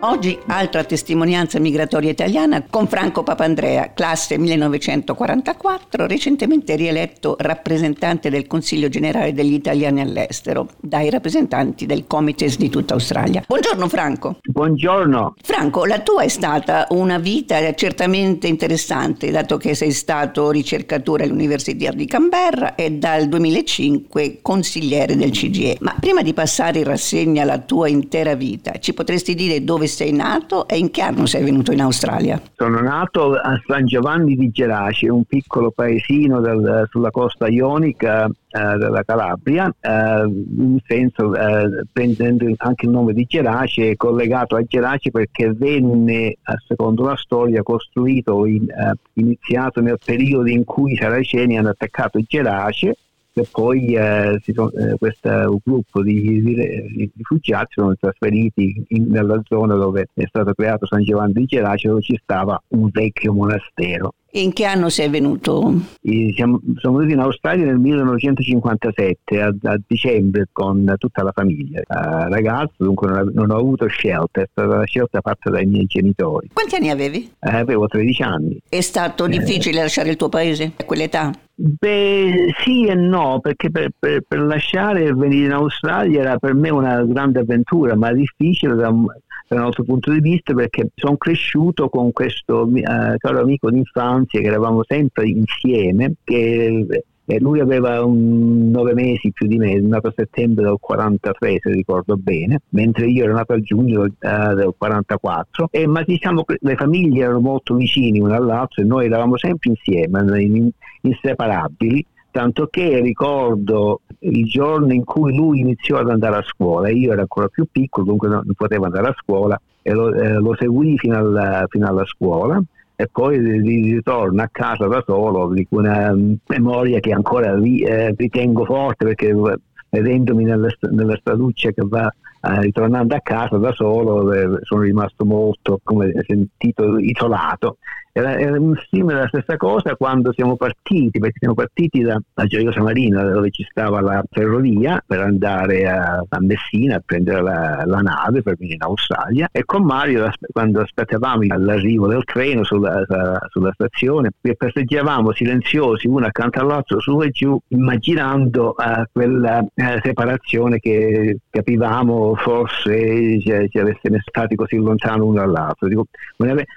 Oggi altra testimonianza migratoria italiana con Franco Papandrea, classe 1944, recentemente rieletto rappresentante del Consiglio generale degli italiani all'estero dai rappresentanti del Comites di tutta Australia. Buongiorno Franco. Buongiorno. Franco, la tua è stata una vita certamente interessante, dato che sei stato ricercatore all'Università di Canberra e dal 2005 consigliere del CGE. Ma prima di passare in rassegna la tua intera vita, ci potresti dire dove dove sei nato e in che anno sei venuto in Australia? Sono nato a San Giovanni di Gerace, un piccolo paesino del, sulla costa ionica eh, della Calabria, eh, in senso eh, prendendo anche il nome di Gerace, collegato a Gerace perché venne, secondo la storia, costruito, in, eh, iniziato nel periodo in cui i saraceni hanno attaccato Gerace e poi eh, sono, eh, questo gruppo di, di, rifugiati sono trasferiti in, nella zona dove è stato creato San Giovanni di Gerace dove ci stava un vecchio monastero. E in che anno sei venuto? E siamo, sono venuti in Australia nel 1957, a, a dicembre, con tutta la famiglia. Uh, ragazzo, dunque non, non, ho avuto scelta, è stata la scelta fatta dai miei genitori. Quanti anni avevi? Uh, avevo 13 anni. È stato difficile lasciare il tuo paese a quell'età? Beh, sì e no, perché per, per, per, lasciare e venire in Australia era per me una grande avventura, ma difficile da, un altro punto di vista perché sono cresciuto con questo uh, caro amico d'infanzia che eravamo sempre insieme, che eh, lui aveva un, nove mesi più di me, è nato a settembre del 43 se ricordo bene, mentre io ero nato a giugno uh, del 44, e, ma diciamo che le famiglie erano molto vicine una all'altra e noi eravamo sempre insieme, in, inseparabili tanto che ricordo il giorno in cui lui iniziò ad andare a scuola, io ero ancora più piccolo, dunque non, potevo andare a scuola e lo, eh, lo seguì fino, al, fino, alla scuola e poi ritorno a casa da solo di una memoria che ancora eh, ritengo forte perché vedendomi nella, nella straduccia che va eh, ritornando a casa da solo eh, sono rimasto molto come sentito isolato. Era, era simile la stessa cosa quando siamo partiti, perché siamo partiti da, da Gioiosa Marina dove ci stava la ferrovia per andare a, a Messina a prendere la, la, nave per venire in Australia. E con Mario quando aspettavamo l'arrivo del treno sulla, sulla stazione passeggiavamo silenziosi uno accanto all'altro su e giù immaginando uh, quella uh, separazione che capivamo forse ci, avesse stati così lontano uno dall'altro. Dico,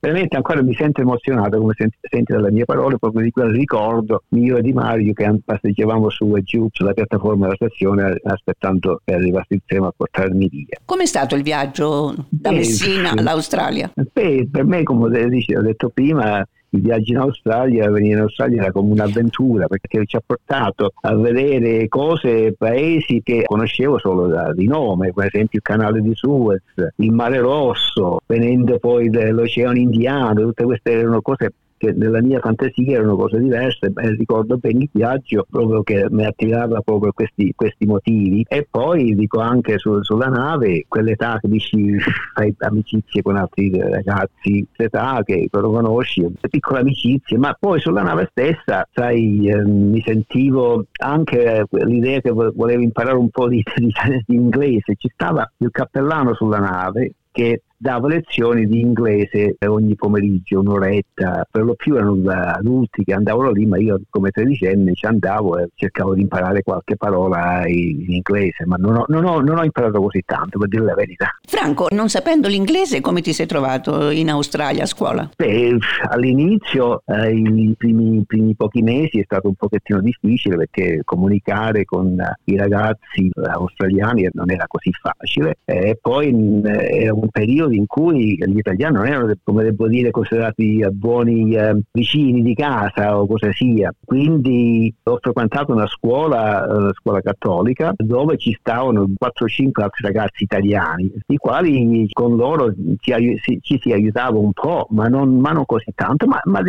veramente ancora mi sento emozionato come senti, senti dalle mie parole proprio di quel ricordo mio e di Mario che passeggiavamo su e giù sulla piattaforma della stazione aspettando che arrivasse il treno a portarmi via. Com'è stato il viaggio da Messina all'Australia? Beh, per me come ho detto prima il viaggio in Australia, venire in Australia era come un'avventura perché ci ha portato a vedere cose, paesi che conoscevo solo da, di nome, per esempio il canale di Suez, il Mare Rosso, venendo poi dall'Oceano Indiano, tutte queste erano cose che nella mia fantasia erano cose diverse, e ricordo bene il viaggio proprio che mi attirava proprio questi, questi motivi. E poi dico anche su, sulla nave quell'età che dici fai amicizie con altri ragazzi, l'età che lo conosci, piccole amicizie, ma poi sulla nave stessa sai eh, mi sentivo anche l'idea che volevo imparare un po' di, di, di inglese, ci stava il cappellano sulla nave che davo lezioni di inglese ogni pomeriggio, un'oretta, per lo più erano adulti che andavano lì, ma io come tredicenne ci andavo e cercavo di imparare qualche parola in inglese, ma non ho, non ho, non ho imparato così tanto, per dire la verità. Franco, non sapendo l'inglese, come ti sei trovato in Australia a scuola? Beh, all'inizio, eh, i primi, primi, pochi mesi è stato un pochettino difficile perché comunicare con i ragazzi australiani non era così facile e poi eh, era un periodo in cui gli italiani non erano, come devo dire, considerati eh, buoni eh, vicini di casa o cosa sia. Quindi ho frequentato una scuola, una scuola cattolica, dove ci stavano 4 o 5 altri ragazzi italiani, i quali con loro ci, ci si aiutava un po', ma non, ma non così tanto, ma, ma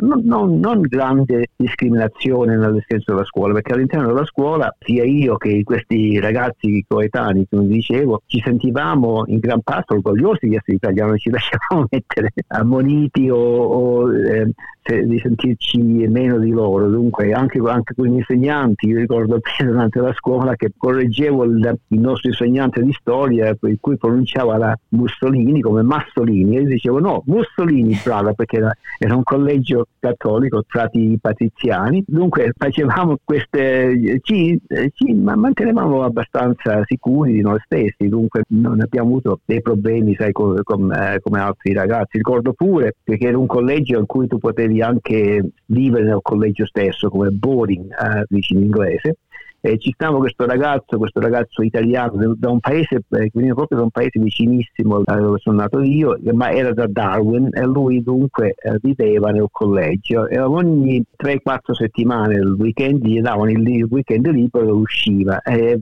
non, non, non, grande discriminazione nel senso della scuola, perché all'interno della scuola sia io che questi ragazzi coetanei, come dicevo, ci sentivamo in gran parte orgogliosi di essere italiani, non ci lasciavamo mettere ammoniti o, o eh, di sentirci meno di loro. Dunque, anche, anche con gli insegnanti, io ricordo durante la scuola che correggevo il, il nostro insegnante di storia, per cui pronunciava la Mussolini come Massolini, e io dicevo no, Mussolini, brava, perché era, era un collegio cattolico, frati patriziani. Dunque, facevamo queste, ci, ci mantenevamo abbastanza sicuri di noi stessi, dunque non abbiamo avuto dei problemi, sai, come, come, come altri ragazzi. Ricordo pure perché era un collegio in cui tu potevi anche vivere nel collegio stesso come boarding, eh, dici in inglese. E ci stava questo ragazzo, questo ragazzo italiano da un paese, eh, veniva proprio da un paese vicinissimo a dove sono nato io, ma era da Darwin e lui dunque eh, viveva nel collegio e ogni 3-4 settimane il weekend gli davano il, weekend libero e usciva. E,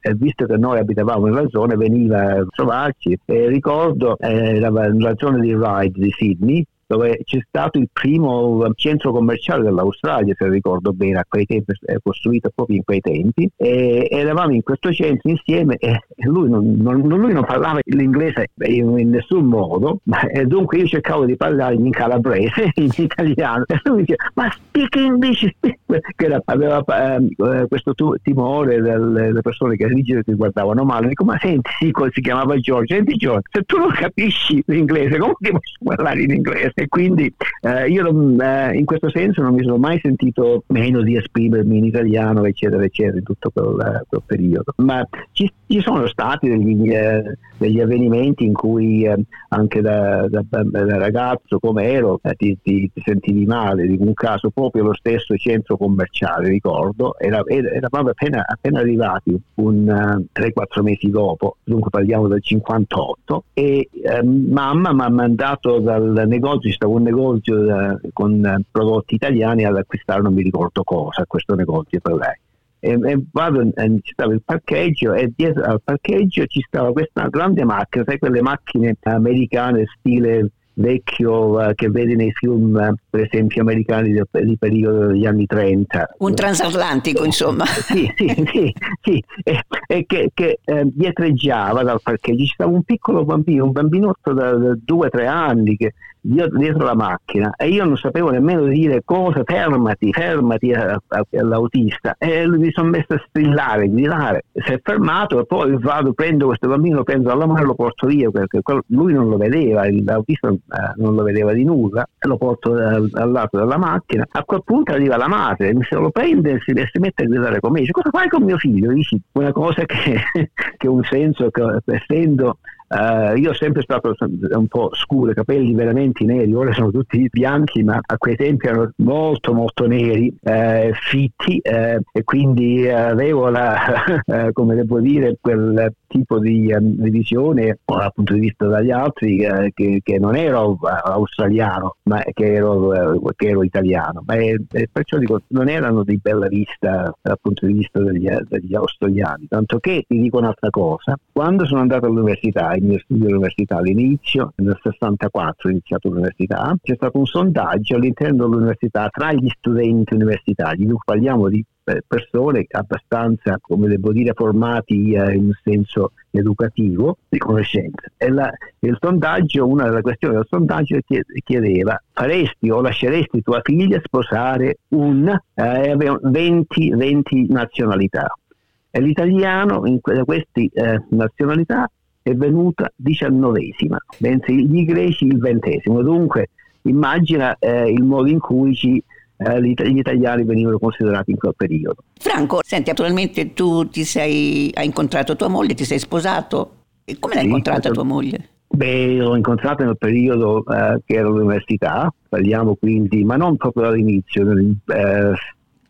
e, visto che noi abitavamo nella zona veniva a trovarci e ricordo eh, la zona di Ryde di Sydney dove c'è stato il primo centro commerciale dell'Australia, se ricordo bene, tempi, costruito proprio in quei tempi, e eravamo in questo centro insieme e lui non, non, lui non parlava l'inglese in, in, nessun modo, e dunque io cercavo di parlare in calabrese, in italiano, e lui diceva, ma speak English, che era, aveva eh, questo timore delle persone che ti guardavano male, dico, ma senti, si chiamava Giorgio, senti Giorgio, se tu non capisci l'inglese, come ti posso parlare in inglese? E quindi eh, io non, eh, in questo senso non mi sono mai sentito meno di esprimermi in italiano eccetera eccetera in tutto quel, quel periodo. Ma ci, ci, sono stati degli, eh, degli, avvenimenti in cui eh, anche da, da, da, ragazzo come ero eh, ti, ti, ti, sentivi male in un caso proprio lo stesso centro commerciale ricordo era, eravamo appena, appena arrivati un 3-4 mesi dopo dunque parliamo del 58 e mamma mi ha mandato dal negozio stava un negozio eh, con eh, prodotti italiani ad acquistare non mi ricordo cosa, questo negozio per lei. E, e vado, e ci stava il parcheggio e dietro al parcheggio ci stava questa grande macchina, sai quelle macchine americane stile vecchio uh, che vedi nei film, uh, per esempio, americani di, di, periodo degli anni 30. Un transatlantico, insomma. sì, sì, sì, sì. E, e che, che eh, dietreggiava dal parcheggio. Ci stava un piccolo bambino, un bambinotto da, da due o tre anni che dietro la macchina e io non sapevo nemmeno dire cosa, fermati, fermati all'autista. E lui mi sono messo a strillare, a gridare, si è fermato e poi vado, prendo questo bambino, lo prendo alla mano e lo porto via perché lui non lo vedeva, l'autista eh, non lo vedeva di nulla e lo porto al, al, lato della macchina, a quel punto arriva la madre, mi se lo prende e si, e si mette a gridare con me, dice cosa fai con mio figlio? Dici una cosa che, che un senso che essendo Uh, io ho sempre stato un po' scuro, capelli veramente neri, ora sono tutti bianchi, ma a quei tempi erano molto molto neri, uh, fitti uh, e quindi avevo la, come devo dire, quel tipo di, um, di visione dal punto di vista dagli altri che, che, non ero australiano, ma che ero, che ero italiano. È, è perciò dico, non erano di bella vista dal punto di vista degli, degli australiani, tanto che ti dico un'altra cosa, quando sono andato all'università il mio studio all'università all'inizio, nel 64 ho iniziato l'università, c'è stato un sondaggio all'interno dell'università tra gli studenti universitari, noi parliamo di eh, persone abbastanza, come devo dire, formati eh, in senso educativo di conoscenza. E la, il sondaggio, una delle questioni del sondaggio chiedeva faresti o lasceresti tua figlia sposare un eh, 20, 20 nazionalità. E l'italiano in queste eh, nazionalità è venuta diciannovesima, mentre gli greci il ventesimo. Dunque immagina eh, il modo in cui ci, eh, gli italiani venivano considerati in quel periodo. Franco, senti, attualmente tu ti sei, hai incontrato tua moglie, ti sei sposato. E come l'hai sì, incontrata tua moglie? Beh, l'ho incontrata nel periodo eh, che ero all'università, parliamo quindi, ma non proprio all'inizio, eh,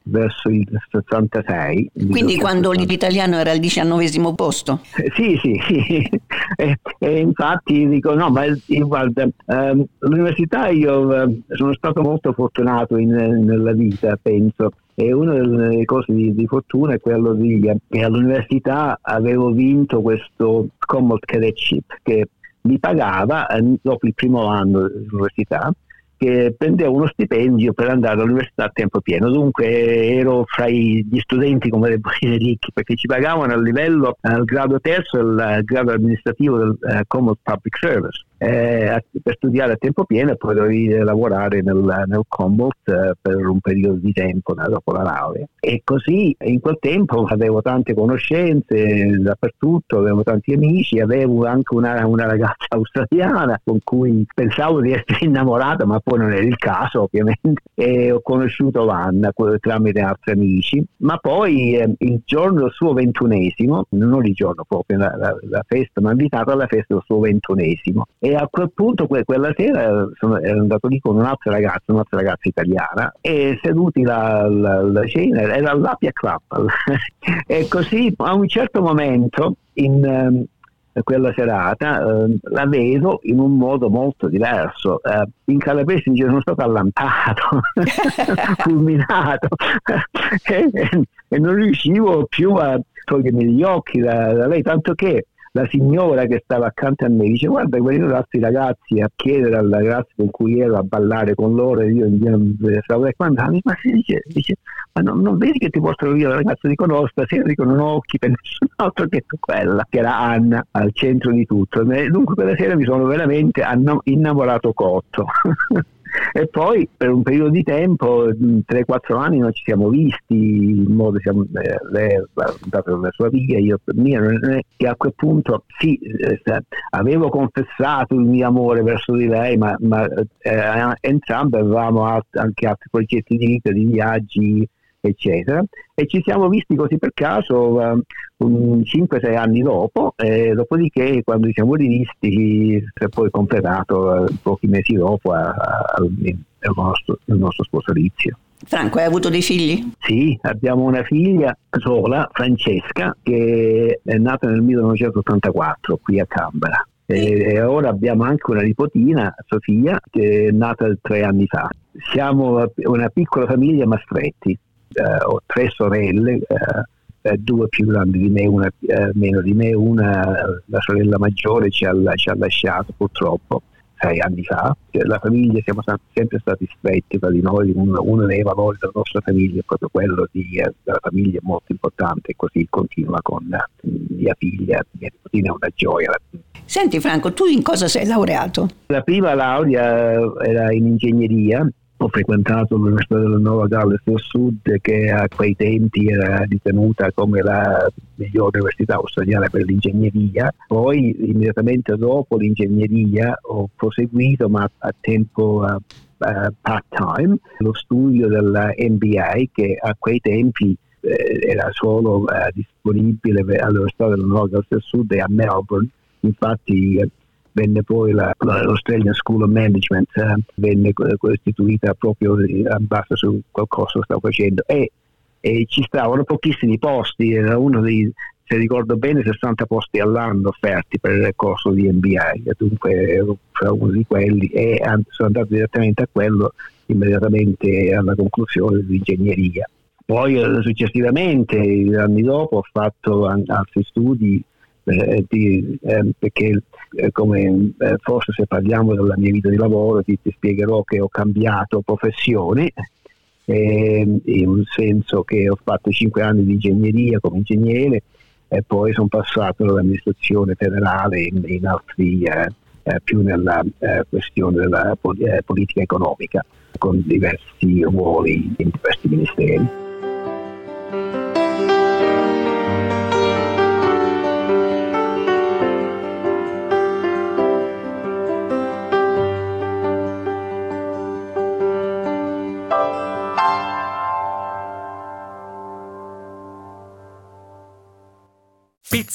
verso il 66. Quindi quando l'italiano era al diciannovesimo posto? Eh, sì, sì, sì. e, e, infatti dico no, ma guarda, ehm, l'università io eh, sono stato molto fortunato in, nella vita, penso. E una delle cose di, di, fortuna è quello di che all'università avevo vinto questo Commonwealth Cadetship che mi pagava eh, dopo il primo anno dell'università che prendeva uno stipendio per andare all'università a tempo pieno. Dunque ero fra gli studenti, come devo dire, ricchi, perché ci pagavano a livello al grado terzo, al grado amministrativo del uh, Common Public Service eh, per studiare a tempo pieno e poi dovevi lavorare nel, nel Commonwealth eh, per un periodo di tempo dopo la laurea. E così in quel tempo avevo tante conoscenze dappertutto, avevo tanti amici, avevo anche una, una ragazza australiana con cui pensavo di essere innamorata, ma poi non era il caso ovviamente, e ho conosciuto Vanna tramite altri amici, ma poi eh, il giorno del suo ventunesimo, non il giorno proprio, la, la, la festa, mi ha invitato alla festa del suo ventunesimo e a quel punto que- quella sera sono, andato lì con un'altra ragazza, un'altra ragazza italiana e seduti alla cena, era all'Apia Club. E così a un certo momento in um, quella serata uh, la vedo in un modo molto diverso. Uh, in calabrese dice sono stato allampato fulminato e, e, non riuscivo più a togliermi gli occhi da, da lei tanto che la signora che stava accanto a me dice guarda venivano altri ragazzi a chiedere alla ragazza con cui ero a ballare con loro e io stavo quando ma si dice, dice ma non, non, vedi che ti portano via la ragazza dico no stasera dico non ho occhi per nessun altro che quella che era Anna al centro di tutto. Dunque quella sera mi sono veramente innamorato cotto e poi per un periodo di tempo, 3-4 anni, non ci siamo visti, in modo siamo, eh, lei è andata per la sua via, io per mia, che a quel punto sì, eh, avevo confessato il mio amore verso di lei, ma, ma eh, entrambi avevamo anche altri progetti di vita, di viaggi, eccetera. E ci siamo visti così per caso uh, 5-6 anni dopo, e dopodiché quando ci siamo rivisti si è poi completato uh, pochi mesi dopo il nostro, nostro sposalizio. Franco, hai avuto dei figli? Sì, abbiamo una figlia sola, Francesca, che è nata nel 1984 qui a Canberra. E ora abbiamo anche una nipotina, Sofia, che è nata tre anni fa. Siamo una piccola famiglia ma stretti eh, ho tre sorelle, eh, eh, due più grandi di me, una eh, meno di me, una, la sorella maggiore ci ha, ci ha lasciato purtroppo sei anni fa. La famiglia siamo sempre stati stretti tra di noi, uno, dei valori della nostra famiglia è proprio quello di, eh, della famiglia molto importante e così continua con mia figlia, mia nipotina è una gioia. Senti Franco, tu in cosa sei laureato? La prima laurea era in ingegneria ho frequentato l'Università della Nuova Galles del Sud che a quei tempi era ritenuta come la migliore università australiana per l'ingegneria, poi immediatamente dopo l'ingegneria ho proseguito ma a tempo uh, uh, part-time lo studio della MBA che a quei tempi eh, era solo uh, disponibile all'Università della Nuova Galles del Sud e a Melbourne, infatti venne poi la, l'Australian School of Management, eh, venne costituita proprio in base su qualcosa che stavo facendo e, e, ci stavano pochissimi posti, era uno dei, se ricordo bene, 60 posti all'anno offerti per il corso di MBA, dunque ero fra uno di quelli e sono andato direttamente a quello immediatamente alla conclusione dell'ingegneria. Poi eh, successivamente, anni dopo, ho fatto altri studi eh, di, eh, perché eh, come eh, forse se parliamo della mia vita di lavoro ti, ti spiegherò che ho cambiato professione ehm, in senso che ho fatto 5 anni di ingegneria come ingegnere e poi sono passato all'amministrazione federale in, in altri eh, eh, più nella questione della politica economica con diversi ruoli in diversi ministeri.